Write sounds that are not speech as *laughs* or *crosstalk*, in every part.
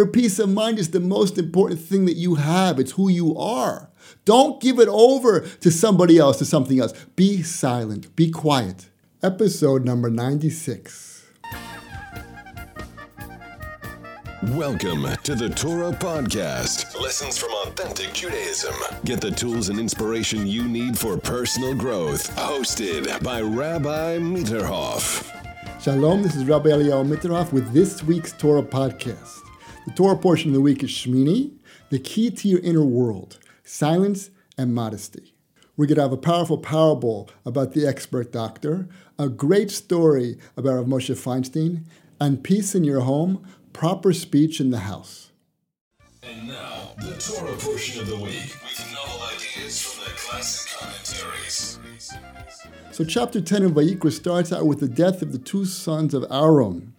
Your peace of mind is the most important thing that you have. It's who you are. Don't give it over to somebody else, to something else. Be silent, be quiet. Episode number 96. Welcome to the Torah Podcast. Lessons from authentic Judaism. Get the tools and inspiration you need for personal growth. Hosted by Rabbi Mitterhoff. Shalom, this is Rabbi Eliyahu Mitterhoff with this week's Torah Podcast. The Torah portion of the week is Shmini, the key to your inner world, silence and modesty. We're going to have a powerful parable about the expert doctor, a great story about Rav Moshe Feinstein, and peace in your home proper speech in the house. And now, the Torah portion of the week with novel ideas from the classic commentaries. So, chapter 10 of Vayikra starts out with the death of the two sons of Aaron,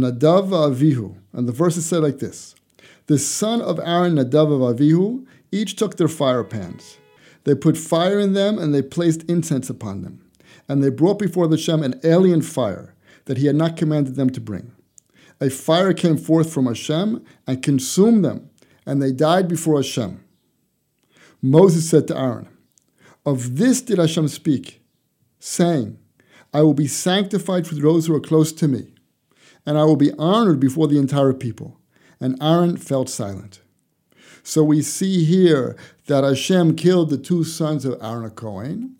Nadav Avihu. And the verses say like this The son of Aaron, Nadav Avihu, each took their fire pans. They put fire in them and they placed incense upon them. And they brought before Hashem an alien fire that he had not commanded them to bring a fire came forth from Hashem and consumed them, and they died before Hashem. Moses said to Aaron, Of this did Hashem speak, saying, I will be sanctified for those who are close to me, and I will be honored before the entire people. And Aaron felt silent. So we see here that Hashem killed the two sons of Aaron Cohen,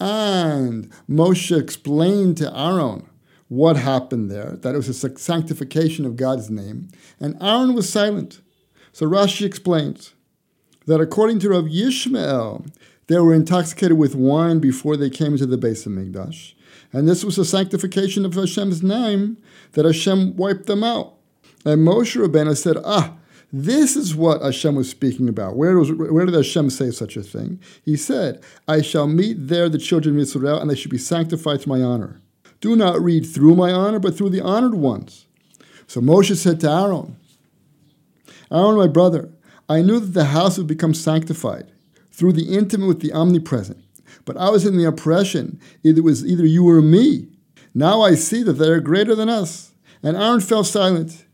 and Moshe explained to Aaron what happened there, that it was a sanctification of God's name, and Aaron was silent. So Rashi explains that according to Rav Yishmael, they were intoxicated with wine before they came into the Beis HaMikdash, and this was a sanctification of Hashem's name that Hashem wiped them out. And Moshe Rabbeinu said, Ah, this is what Hashem was speaking about. Where, was, where did Hashem say such a thing? He said, I shall meet there the children of Israel, and they should be sanctified to my honor. Do not read through my honor, but through the honored ones. So Moshe said to Aaron, Aaron, my brother, I knew that the house would become sanctified through the intimate with the omnipresent. But I was in the oppression. it was either you or me. Now I see that they are greater than us. And Aaron fell silent.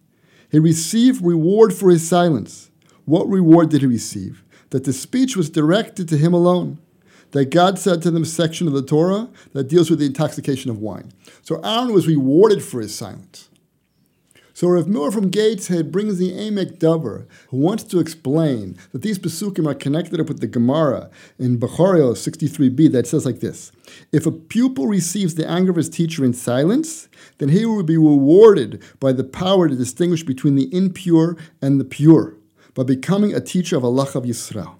He received reward for his silence. What reward did he receive? That the speech was directed to him alone that God said to them section of the Torah that deals with the intoxication of wine. So Aaron was rewarded for his silence. So Rav Miller from Gateshead brings the Emek Davar, who wants to explain that these Pesukim are connected up with the Gemara in Berachos 63b that says like this If a pupil receives the anger of his teacher in silence, then he will be rewarded by the power to distinguish between the impure and the pure, by becoming a teacher of Allah of Yisrael.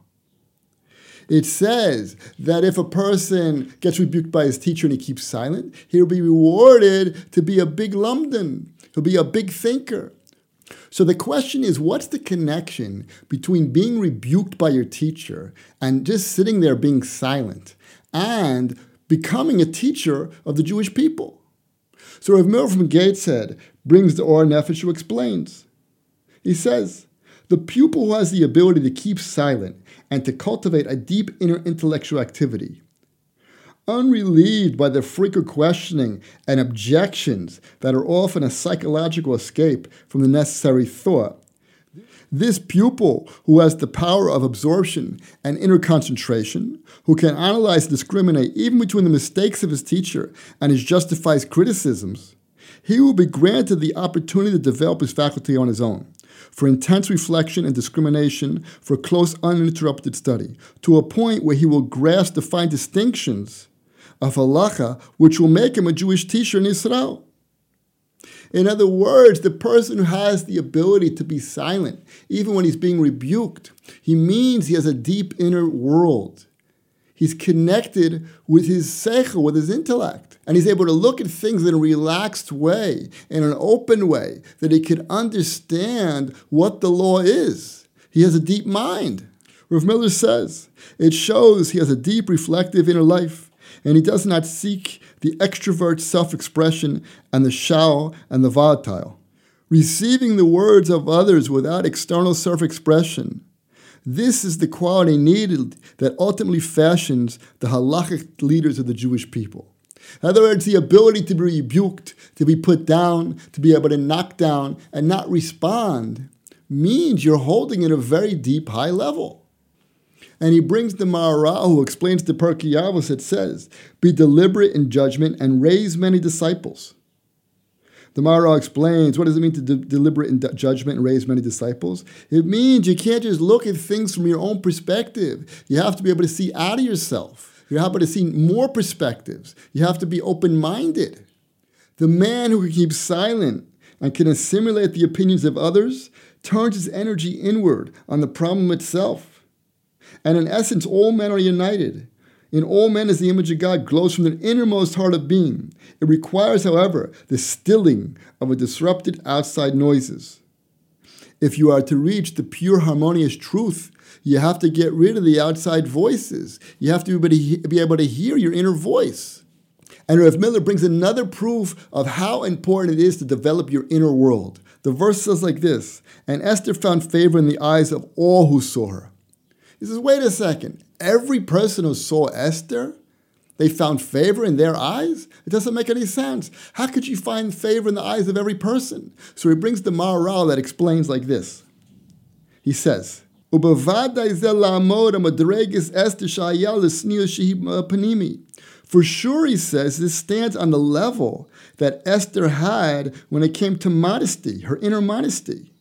It says that if a person gets rebuked by his teacher and he keeps silent, he'll be rewarded to be a big lumden. He'll be a big thinker. So the question is what's the connection between being rebuked by your teacher and just sitting there being silent and becoming a teacher of the Jewish people? So Rav Miller from Gateshead brings the Or Nefesh who explains. He says, the pupil who has the ability to keep silent and to cultivate a deep inner intellectual activity. Unrelieved by the frequent questioning and objections that are often a psychological escape from the necessary thought, this pupil who has the power of absorption and inner concentration, who can analyze and discriminate even between the mistakes of his teacher and his justified criticisms, he will be granted the opportunity to develop his faculty on his own for intense reflection and discrimination, for close, uninterrupted study, to a point where he will grasp the fine distinctions of halacha, which will make him a Jewish teacher in Israel. In other words, the person who has the ability to be silent, even when he's being rebuked, he means he has a deep inner world. He's connected with his seichel, with his intellect. And he's able to look at things in a relaxed way, in an open way, that he can understand what the law is. He has a deep mind. Rav Miller says it shows he has a deep, reflective inner life, and he does not seek the extrovert self expression and the shallow and the volatile. Receiving the words of others without external self expression this is the quality needed that ultimately fashions the halachic leaders of the Jewish people. In other words, the ability to be rebuked, to be put down, to be able to knock down and not respond means you're holding at a very deep, high level. And he brings the Maharal, who explains the Pirkei Avos, it says, Be deliberate in judgment and raise many disciples. The Maharal explains what does it mean to de- deliberate in judgment and raise many disciples? It means you can't just look at things from your own perspective. You have to be able to see out of yourself. You have to see more perspectives. You have to be open minded. The man who can keep silent and can assimilate the opinions of others turns his energy inward on the problem itself. And in essence, all men are united. In all men, as the image of God glows from the innermost heart of being. It requires, however, the stilling of a disrupted outside noises. If you are to reach the pure harmonious truth, you have to get rid of the outside voices. You have to be able to hear your inner voice. And Rav Miller brings another proof of how important it is to develop your inner world. The verse says like this And Esther found favor in the eyes of all who saw her. He says, wait a second. Every person who saw Esther, they found favor in their eyes? It doesn't make any sense. How could you find favor in the eyes of every person? So he brings the Maharal that explains like this. He says, for sure, he says, this stands on the level that Esther had when it came to modesty, her inner modesty.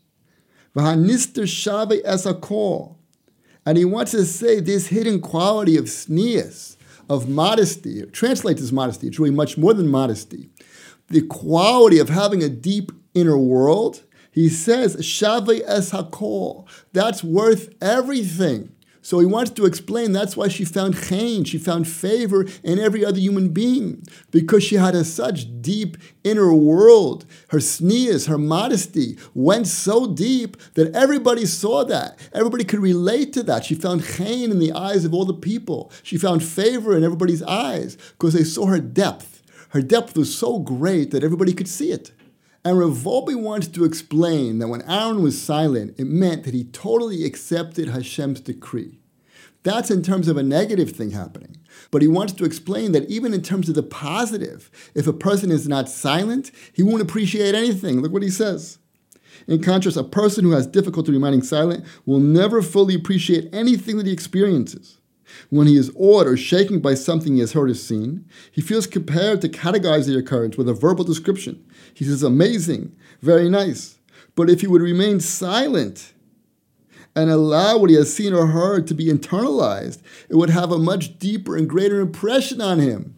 And he wants to say this hidden quality of tznius, of modesty. Translate as modesty, it's really much more than modesty. The quality of having a deep inner world, he says, Shave es hakol. That's worth everything. So he wants to explain that's why she found chen, she found favor in every other human being, because she had a such deep inner world. Her tznius, her modesty went so deep that everybody saw that. Everybody could relate to that. She found chen in the eyes of all the people. She found favor in everybody's eyes because they saw her depth. Her depth was so great that everybody could see it. And Rav Wolbe wants to explain that when Aaron was silent, it meant that he totally accepted Hashem's decree. That's in terms of a negative thing happening. But he wants to explain that even in terms of the positive, if a person is not silent, he won't appreciate anything. Look what he says. In contrast, a person who has difficulty remaining silent will never fully appreciate anything that he experiences. When he is awed or shaken by something he has heard or seen, he feels compelled to categorize the occurrence with a verbal description. He says, amazing, very nice. But if he would remain silent, and allow what he has seen or heard to be internalized, it would have a much deeper and greater impression on him.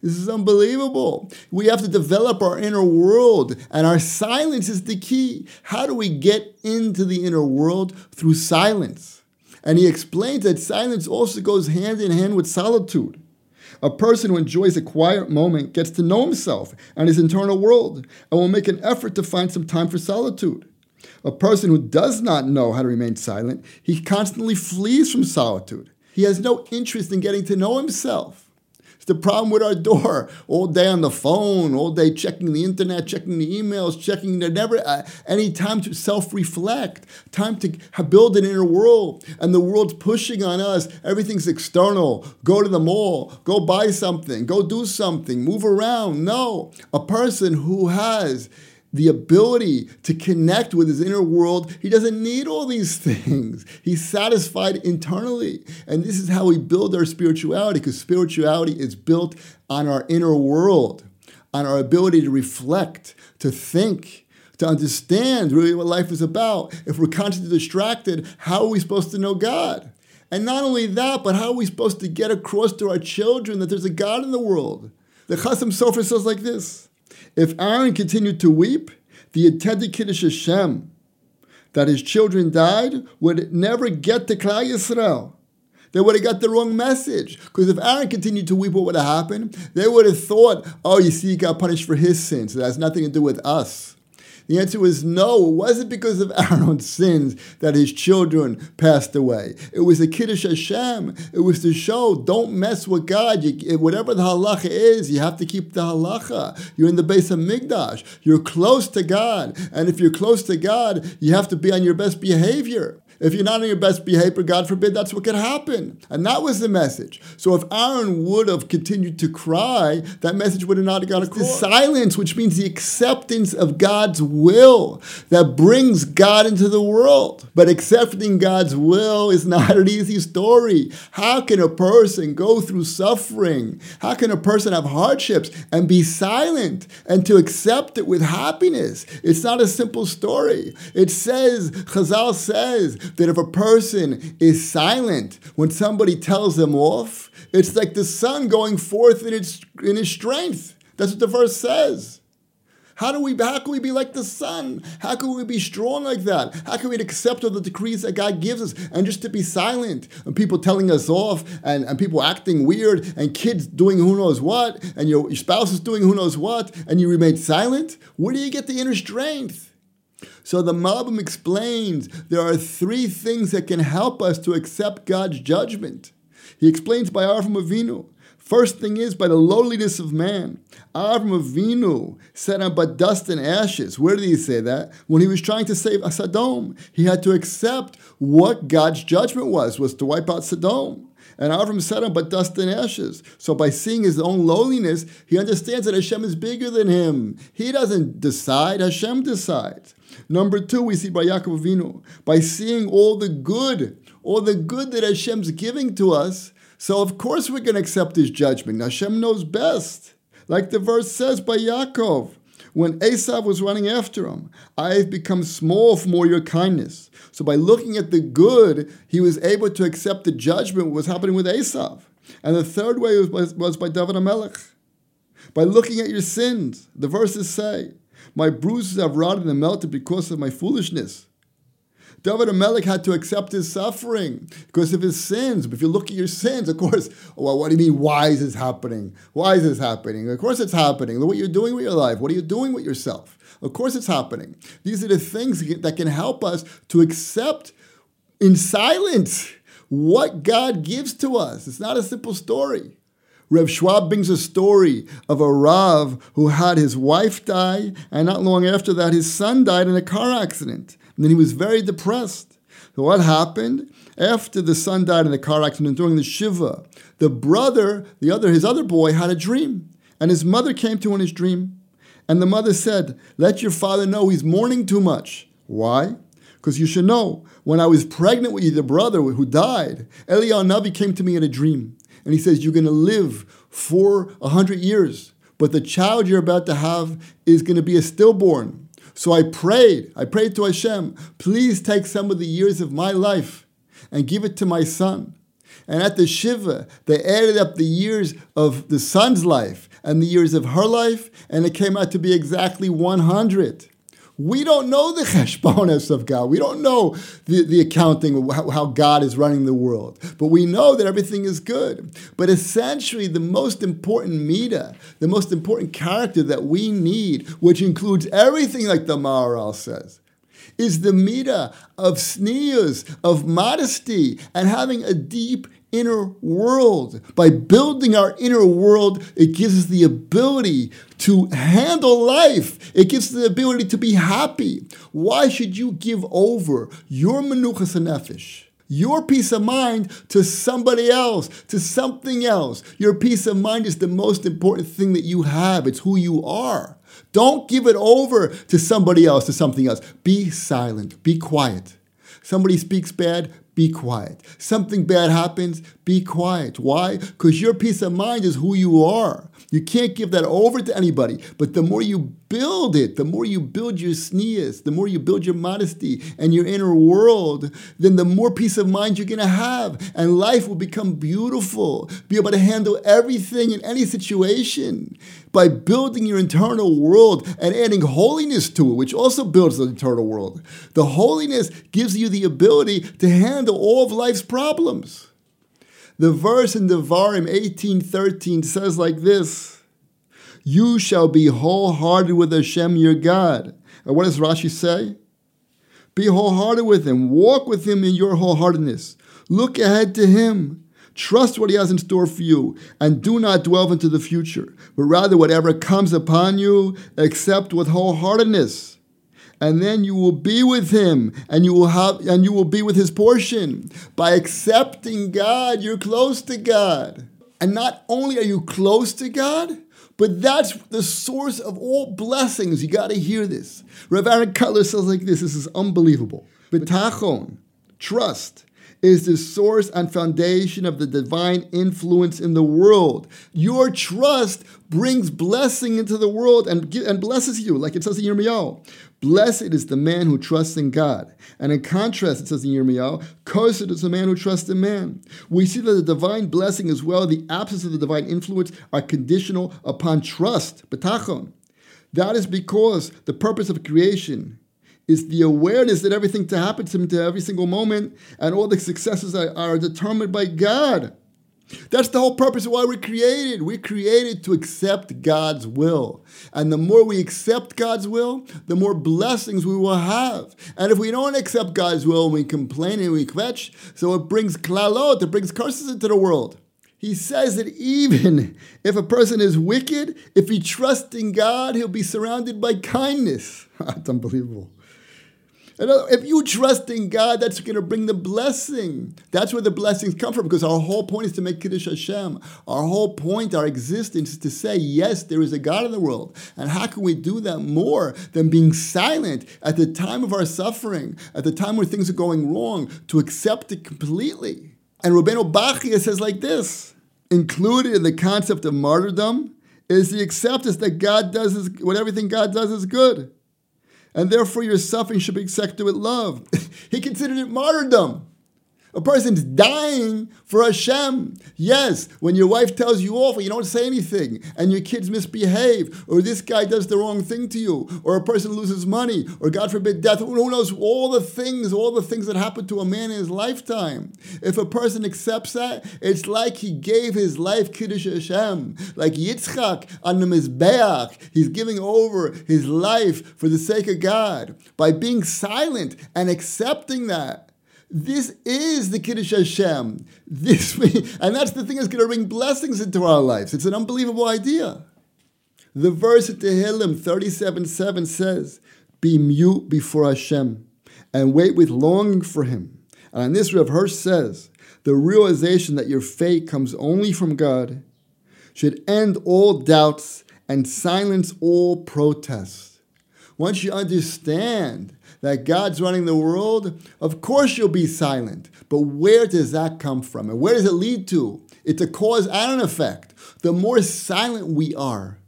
This is unbelievable. We have to develop our inner world, and our silence is the key. How do we get into the inner world? Through silence. And he explains that silence also goes hand in hand with solitude. A person who enjoys a quiet moment gets to know himself and his internal world and will make an effort to find some time for solitude. A person who does not know how to remain silent, he constantly flees from solitude. He has no interest in getting to know himself. It's the problem with our door. All day on the phone, all day checking the internet, checking the emails, checking the never uh, any time to self-reflect, time to build an inner world. And the world's pushing on us. Everything's external. Go to the mall, go buy something, go do something, move around. No, a person who has the ability to connect with his inner world, he doesn't need all these *laughs* things. He's satisfied internally. And this is how we build our spirituality, because spirituality is built on our inner world, on our ability to reflect, to think, to understand really what life is about. If we're constantly distracted, how are we supposed to know God? And not only that, but how are we supposed to get across to our children that there's a God in the world? The Chasam Sofer says like this if Aaron continued to weep, the intended Kiddush Hashem that his children died would never get to Klal Yisrael. They would have got the wrong message. Because if Aaron continued to weep, what would have happened? They would have thought, oh, you see, he got punished for his sins. It has nothing to do with us. The answer was no. It wasn't because of *laughs* Aaron's sins that his children passed away. It was a Kiddush Hashem. It was to show don't mess with God. You, whatever the halacha is, you have to keep the halacha. You're in the Beis HaMikdash. You're close to God. And if you're close to God, you have to be on your best behavior. If you're not on your best behavior, God forbid, that's what could happen. And that was the message. So if Aaron would have continued to cry, that message would have not gone across. Silence, which means the acceptance of God's will that brings God into the world. But accepting God's will is *laughs* not an easy story. How can a person go through suffering? How can a person have hardships and be silent and to accept it with happiness? It's not a simple story. It says, Chazal says, that if a person is silent when somebody tells them off, it's like the sun going forth in its in its strength. That's what the verse says. How do we how can we be like the sun? How can we be strong like that? How can we accept all the decrees that God gives us and just to be silent and people telling us off and, and people acting weird and kids doing who knows what and your, your spouse is doing who knows what and you remain silent? Where do you get the inner strength? So the Malbim explains there are three things that can help us to accept God's judgment. He explains by Avram Avinu. First thing is by the lowliness of man. Avram Avinu said on but dust and ashes. Where did he say that? When he was trying to save Sodom, he had to accept what God's judgment was, was to wipe out Sodom. And Avram said on but dust and ashes. So by seeing his own lowliness, he understands that Hashem is bigger than him. He doesn't decide, Hashem decides. Number two, we see by Yaakov Avinu, by seeing all the good, all the good that Hashem's giving to us. So of course we're going to accept His judgment. Hashem knows best. Like the verse says by Yaakov, when Esav was running after him, I have become small for all your kindness. So by looking at the good, he was able to accept the judgment what was happening with Esav. And the third way was, was by David. By looking at your sins, the verses say, my bruises have rotted and melted because of my foolishness. David HaMelech had to accept his suffering because of his sins. But if you look at your sins, of course, *laughs* well, what do you mean? Why is this happening? Why is this happening? Of course, it's happening. Look what you're doing with your life. What are you doing with yourself? Of course, it's happening. These are the things that can help us to accept in silence what God gives to us. It's not a simple story. Rev Schwab brings a story of a Rav who had his wife die, and not long after that, his son died in a car accident. And then he was very depressed. So what happened? After the son died in the car accident during the Shiva, the brother, the other, his other boy, had a dream. And his mother came to him in his dream. And the mother said, Let your father know he's mourning too much. Why? Because you should know, when I was pregnant with you, the brother who died, Eliyahu Navi came to me in a dream and he says, You're going to live for a hundred years, but the child you're about to have is going to be a stillborn. So I prayed, I prayed to Hashem, please take some of the years of my life and give it to my son. And at the Shiva, they added up the years of the son's life and the years of her life, and it came out to be exactly 100. We don't know the cheshbonis of God. We don't know the, the accounting of how, how God is running the world. But we know that everything is good. But essentially, the most important middah, the most important character that we need, which includes everything like the Maharal says, is the middah of tznius, of modesty, and having a deep inner world. By building our inner world, it gives us the ability to handle life. It gives us the ability to be happy. Why should you give over your menuchas nefesh? Your peace of mind to somebody else, to something else. Your peace of mind is the most important thing that you have. It's who you are. Don't give it over to somebody else, to something else. Be silent, be quiet. Somebody speaks bad, be quiet. Something bad happens, be quiet. Why? Because your peace of mind is who you are. You can't give that over to anybody. But the more you build it, the more you build your tznius, the more you build your modesty and your inner world, then the more peace of mind you're going to have. And life will become beautiful. Be able to handle everything in any situation by building your internal world and adding holiness to it, which also builds the internal world. The holiness gives you the ability to handle all of life's problems. The verse in Devarim 18:13 says like this: You shall be wholehearted with Hashem your God, And what does Rashi say? Be wholehearted with him. Walk with him in your wholeheartedness. Look ahead to him. Trust what he has in store for you and do not dwell into the future, but rather whatever comes upon you, accept with wholeheartedness. And then you will be with him and you will have and you will be with his portion. By accepting God, you're close to God. And not only are you close to God, but that's the source of all blessings. You got to hear this. Rav Aaron Kotler says like this. This is unbelievable. Bitachon, trust, is the source and foundation of the divine influence in the world. Your trust brings blessing into the world and, and blesses you, like it says in Yirmiyahu. Blessed is the man who trusts in God. And in contrast, it says in Yirmiyahu, cursed is the man who trusts in man. We see that the divine blessing as well, the absence of the divine influence, are conditional upon trust, bitachon. That is because the purpose of creation is the awareness that everything to happen to him to every single moment and all the successes are, are determined by God. That's the whole purpose of why we're created. We're created to accept God's will. And the more we accept God's will, the more blessings we will have. And if we don't accept God's will and we complain and we kvetch, so it brings klalot, it brings curses into the world. He says that even *laughs* if a person is wicked, if he trusts in God, he'll be surrounded by kindness. That's *laughs* unbelievable. Uh, if you trust in God, that's going to bring the blessing. That's where the blessings come from because our whole point is to make Kiddush Hashem. Our whole point, our existence is to say, yes, there is a God in the world. And how can we do that more than being silent at the time of our suffering, at the time where things are going wrong, to accept it completely? And Rabbeinu Bachya says like this included in the concept of martyrdom is the acceptance that God does is, what everything God does is good and therefore your suffering should be accepted with love. *laughs* he considered it martyrdom. A person's dying for Hashem. Yes, when your wife tells you off and you don't say anything, and your kids misbehave, or this guy does the wrong thing to you, or a person loses money, or God forbid death, who knows all the things, all the things that happen to a man in his lifetime. If a person accepts that, it's like he gave his life Kiddush Hashem, like Yitzchak on the Mizbeach. He's giving over his life for the sake of God by being silent and accepting that. This is the Kiddush Hashem. This, *laughs* and that's the thing that's going to bring blessings into our lives. It's an unbelievable idea. The verse at Tehillim 37.7 says, Be mute before Hashem and wait with longing for Him. And on this, Rav Hirsch says, the realization that your fate comes only from God should end all doubts and silence all protests. Once you understand that God's running the world, of course you'll be silent. But where does that come from? And where does it lead to? It's a cause and an effect. The more silent we are,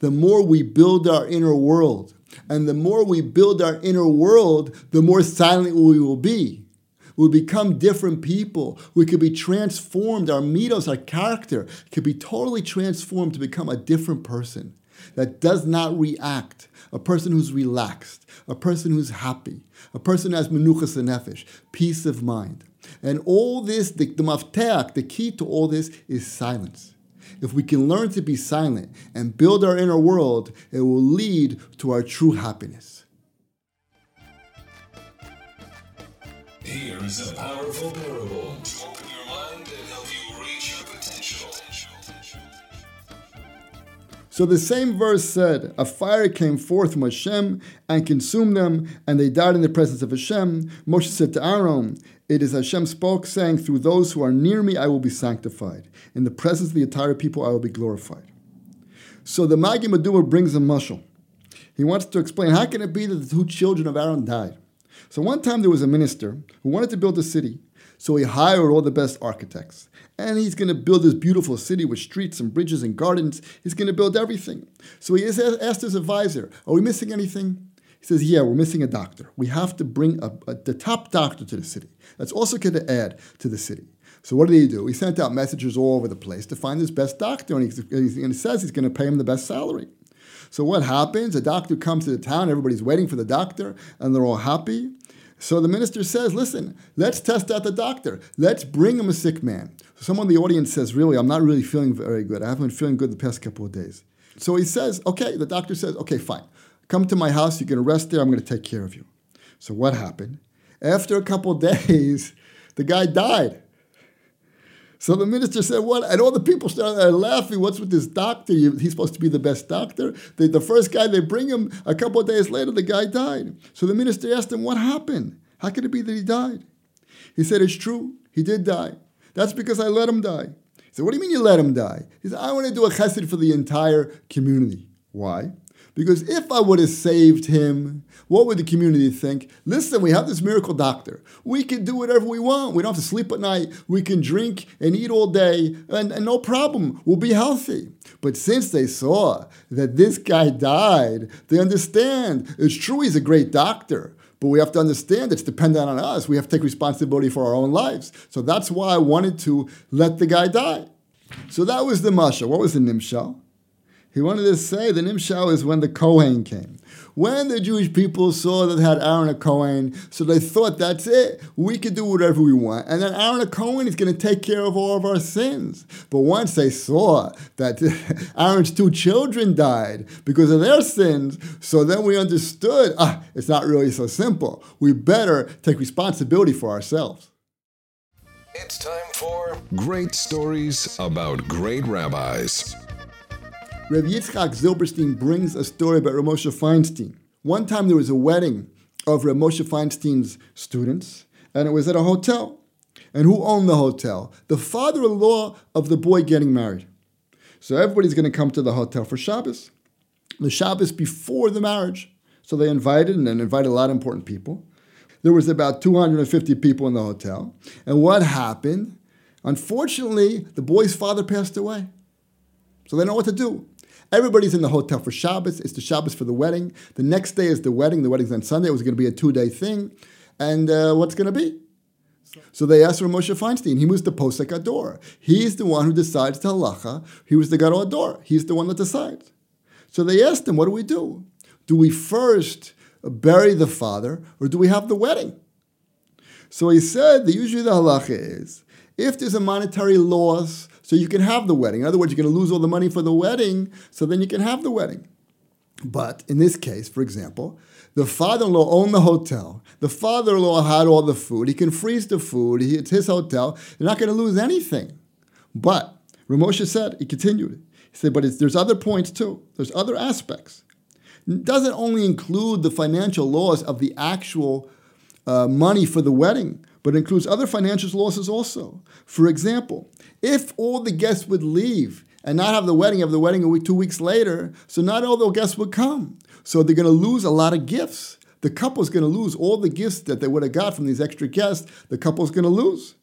the more we build our inner world. And the more we build our inner world, the more silent we will be. We'll become different people. We could be transformed. Our middos, our character, could be totally transformed to become a different person that does not react, a person who's relaxed, a person who's happy, a person who has menuchas nefesh, peace of mind. And all this, the, the mafteach, the key to all this is silence. If we can learn to be silent and build our inner world, it will lead to our true happiness. Here is a powerful parable So the same verse said, A fire came forth from Hashem and consumed them, and they died in the presence of Hashem. Moshe said to Aaron, It is Hashem spoke, saying, Through those who are near me I will be sanctified. In the presence of the entire people I will be glorified. So the Magi Madua brings a mushal. He wants to explain how can it be that the two children of Aaron died? So one time there was a minister who wanted to build a city. So he hired all the best architects. And he's going to build this beautiful city with streets and bridges and gardens. He's going to build everything. So he asked his advisor, Are we missing anything? He says, Yeah, we're missing a doctor. We have to bring a, a, the top doctor to the city. That's also going to add to the city. So what did he do? He sent out messengers all over the place to find his best doctor. And he, and he says he's going to pay him the best salary. So what happens? A doctor comes to the town, everybody's waiting for the doctor, and they're all happy. So the minister says, listen, let's test out the doctor. Let's bring him a sick man. So someone in the audience says, really, I'm not really feeling very good. I haven't been feeling good the past couple of days. So he says, okay, the doctor says, okay, fine. Come to my house. You can rest there. I'm going to take care of you. So what happened? After a couple *laughs* days, the guy died. So the minister said, What? And all the people started uh, laughing. What's with this doctor? He's supposed to be the best doctor. The, the first guy they bring him, a couple of days later, the guy died. So the minister asked him, What happened? How could it be that he died? He said, It's true. He did die. That's because I let him die. He said, What do you mean you let him die? He said, I want to do a chesed for the entire community. Why? Because if I would have saved him, what would the community think? Listen, we have this miracle doctor. We can do whatever we want. We don't have to sleep at night. We can drink and eat all day, and, and no problem. We'll be healthy. But since they saw that this guy died, they understand it's true he's a great doctor. But we have to understand it's dependent on us. We have to take responsibility for our own lives. So that's why I wanted to let the guy die. So that was the Masha. What was the Nimshal? He wanted to say the Nimshal is when the Kohen came. When the Jewish people saw that they had Aaron a Cohen, so they thought that's it. We can do whatever we want. And then Aaron a Cohen is going to take care of all of our sins. But once they saw that *laughs* Aaron's two children died because of their sins, so then we understood ah, it's not really so simple. We better take responsibility for ourselves. It's time for Great Stories About Great Rabbis. Rev Yitzchak Zilberstein brings a story about Rav Moshe Feinstein. One time there was a wedding of Rav Moshe Feinstein's students, and it was at a hotel. And who owned the hotel? The father-in-law of the boy getting married. So everybody's going to come to the hotel for Shabbos. The Shabbos before the marriage. So they invited and invited a lot of important people. There was about 250 people in the hotel. And what happened? Unfortunately, the boy's father passed away. So they know what to do. Everybody's in the hotel for Shabbos. It's the Shabbos for the wedding. The next day is the wedding. The wedding's on Sunday. It was going to be a two day thing. And uh, what's going to be? So they asked for Moshe Feinstein. He was the Posek HaDor. He's the one who decides the halacha. He was the Gadol HaDor. He's the one that decides. So they asked him, what do we do? Do we first bury the father or do we have the wedding? So he said that usually the halacha is if there's a monetary loss so you can have the wedding. In other words, you're going to lose all the money for the wedding, so then you can have the wedding. But in this case, for example, the father-in-law owned the hotel. The father-in-law had all the food. He can freeze the food. He, it's his hotel. They're not going to lose anything. But Ramosha said, he continued, he said, but there's other points too. There's other aspects. It doesn't only include the financial loss of the actual uh, money for the wedding, but includes other financial losses also. For example, if all the guests would leave and not have the wedding, have the wedding a week, two weeks later, so not all the guests would come. So they're going to lose a lot of gifts. The couple's going to lose all the gifts that they would have got from these extra guests. The couple's going to lose.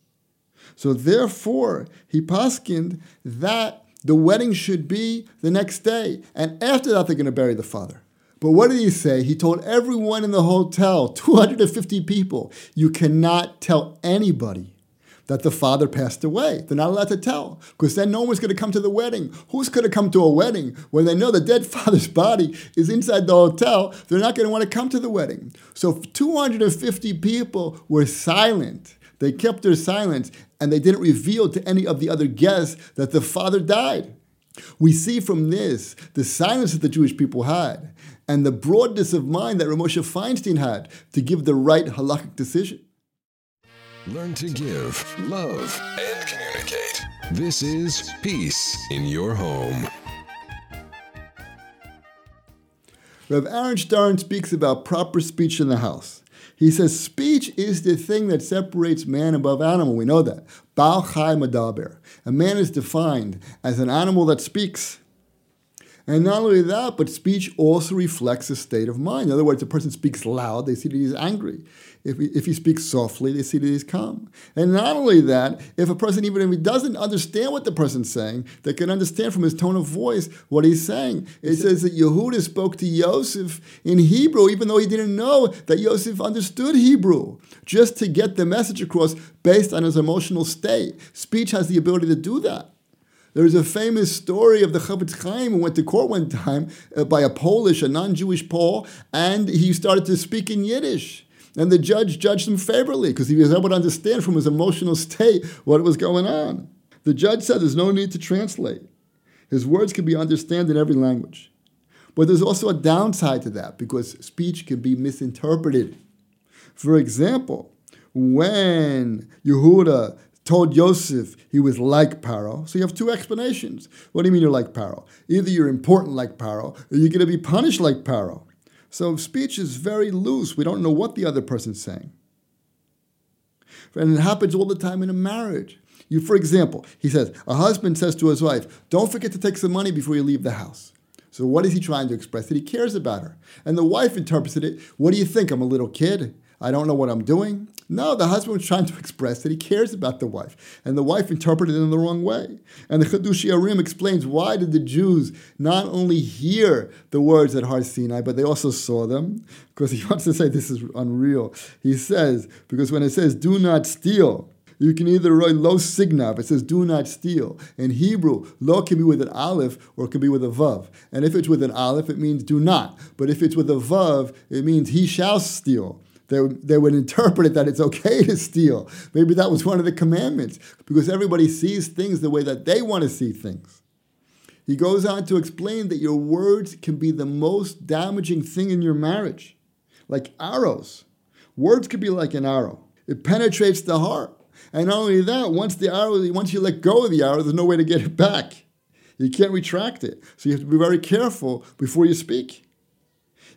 So therefore, he paskined that the wedding should be the next day, and after that, they're going to bury the father. But what did he say? He told everyone in the hotel, 250 people, you cannot tell anybody that the father passed away. They're not allowed to tell because then no one's going to come to the wedding. Who's going to come to a wedding when they know the dead *laughs* father's body is inside the hotel? They're not going to want to come to the wedding. So 250 people were silent. They kept their silence and they didn't reveal to any of the other guests that the father died. We see from this the silence that the Jewish people had and the broadness of mind that Ramosha Feinstein had to give the right halakhic decision. Learn to give, love, and communicate. This is Peace in Your Home. Rev Aaron Stern speaks about proper speech in the house. He says speech is the thing that separates man above animal. We know that. Baal Chai Madaber. A man is defined as an animal that speaks. And not only that, but speech also reflects a state of mind. In other words, a person speaks loud, they see that he's angry. If he, if he speaks softly, they see that he's calm. And not only that, if a person, even if he doesn't understand what the person's saying, they can understand from his tone of voice what he's saying. It says that Yehuda spoke to Yosef in Hebrew, even though he didn't know that Yosef understood Hebrew, just to get the message across based on his emotional state. Speech has the ability to do that. There's a famous story of the Chofetz Chaim who went to court one time uh, by a Polish, a non-Jewish Pole, and he started to speak in Yiddish. And the judge judged him favorably because he was able to understand from his emotional state what was going on. The judge said there's no need to translate. His words can be understood in every language. But there's also a downside to that because speech can be misinterpreted. For example, when Yehuda told Yosef he was like Paro, so you have two explanations. What do you mean you're like Paro? Either you're important like Paro, or you're going to be punished like Paro. So speech is very loose. We don't know what the other person's saying. And it happens all the time in a marriage. You, for example, he says, a husband says to his wife, Don't forget to take some money before you leave the house. So what is he trying to express? That he cares about her. And the wife interprets it, What do you think? I'm a little kid. I don't know what I'm doing. No, the husband was trying to *laughs* express that he cares about the wife, and the wife interpreted it in the wrong way. And the Chidushei HaRim explains why did the Jews not only hear the words at Har Sinai, but they also saw them? Because *laughs* he wants to say this is unreal. He says, because when it says, do not steal, you can either write lo signav, it says do not steal. In Hebrew, lo can be with an aleph or it can be with a vav. And if it's with an aleph, it means do not. But if it's with a vav, it means he shall steal. They, they would interpret it that it's okay to steal. Maybe that was one of the commandments because everybody sees things the way that they want to see things. He goes on to explain that your words can be the most damaging thing in your marriage, like arrows. Words could be like an arrow, it penetrates the heart. And not only that, once the arrow, once you let go of the arrow, there's no way to get it back. You can't retract it. So you have to be very careful before you speak.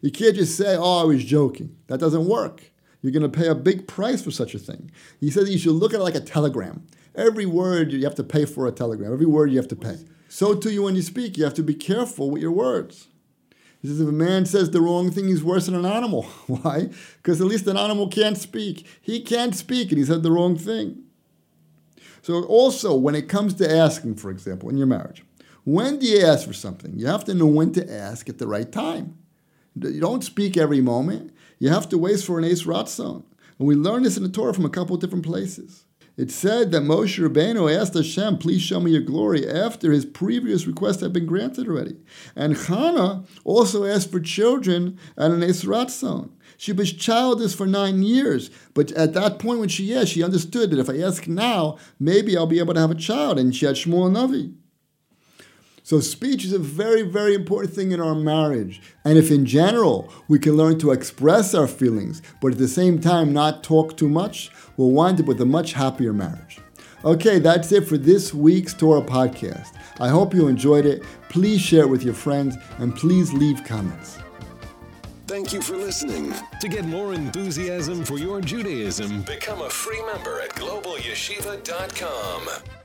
You can't just say, oh, I was joking. That doesn't work. You're going to pay a big price for such a thing. He says you should look at it like a telegram. Every word you have to pay for a telegram. Every word you have to pay. So too you when you speak, you have to be careful with your words. He says if a man says the wrong thing, he's worse than an animal. *laughs* Why? Because at least an animal can't speak. He can't speak and he said the wrong thing. So also when it comes to asking, for example, in your marriage, when do you ask for something? You have to know when to ask at the right time. You don't speak every moment. You have to wait for an Eis Ratzon. And we learn this in the Torah from a couple of different places. It said that Moshe Rabbeinu asked Hashem, please show me your glory, after his previous request had been granted already. And Hannah also asked for children at an Eis Ratzon. She was childless for nine years, but at that point when she asked, she understood that if I ask now, maybe I'll be able to have a child. And she had Shmuel Navi. So speech is a very, very important thing in our marriage. And if in general we can learn to express our feelings, but at the same time not talk too much, we'll wind up with a much happier marriage. Okay, that's it for this week's Torah podcast. I hope you enjoyed it. Please share it with your friends and please leave comments. Thank you for listening. To get more enthusiasm for your Judaism, become a free member at globalyeshiva.com.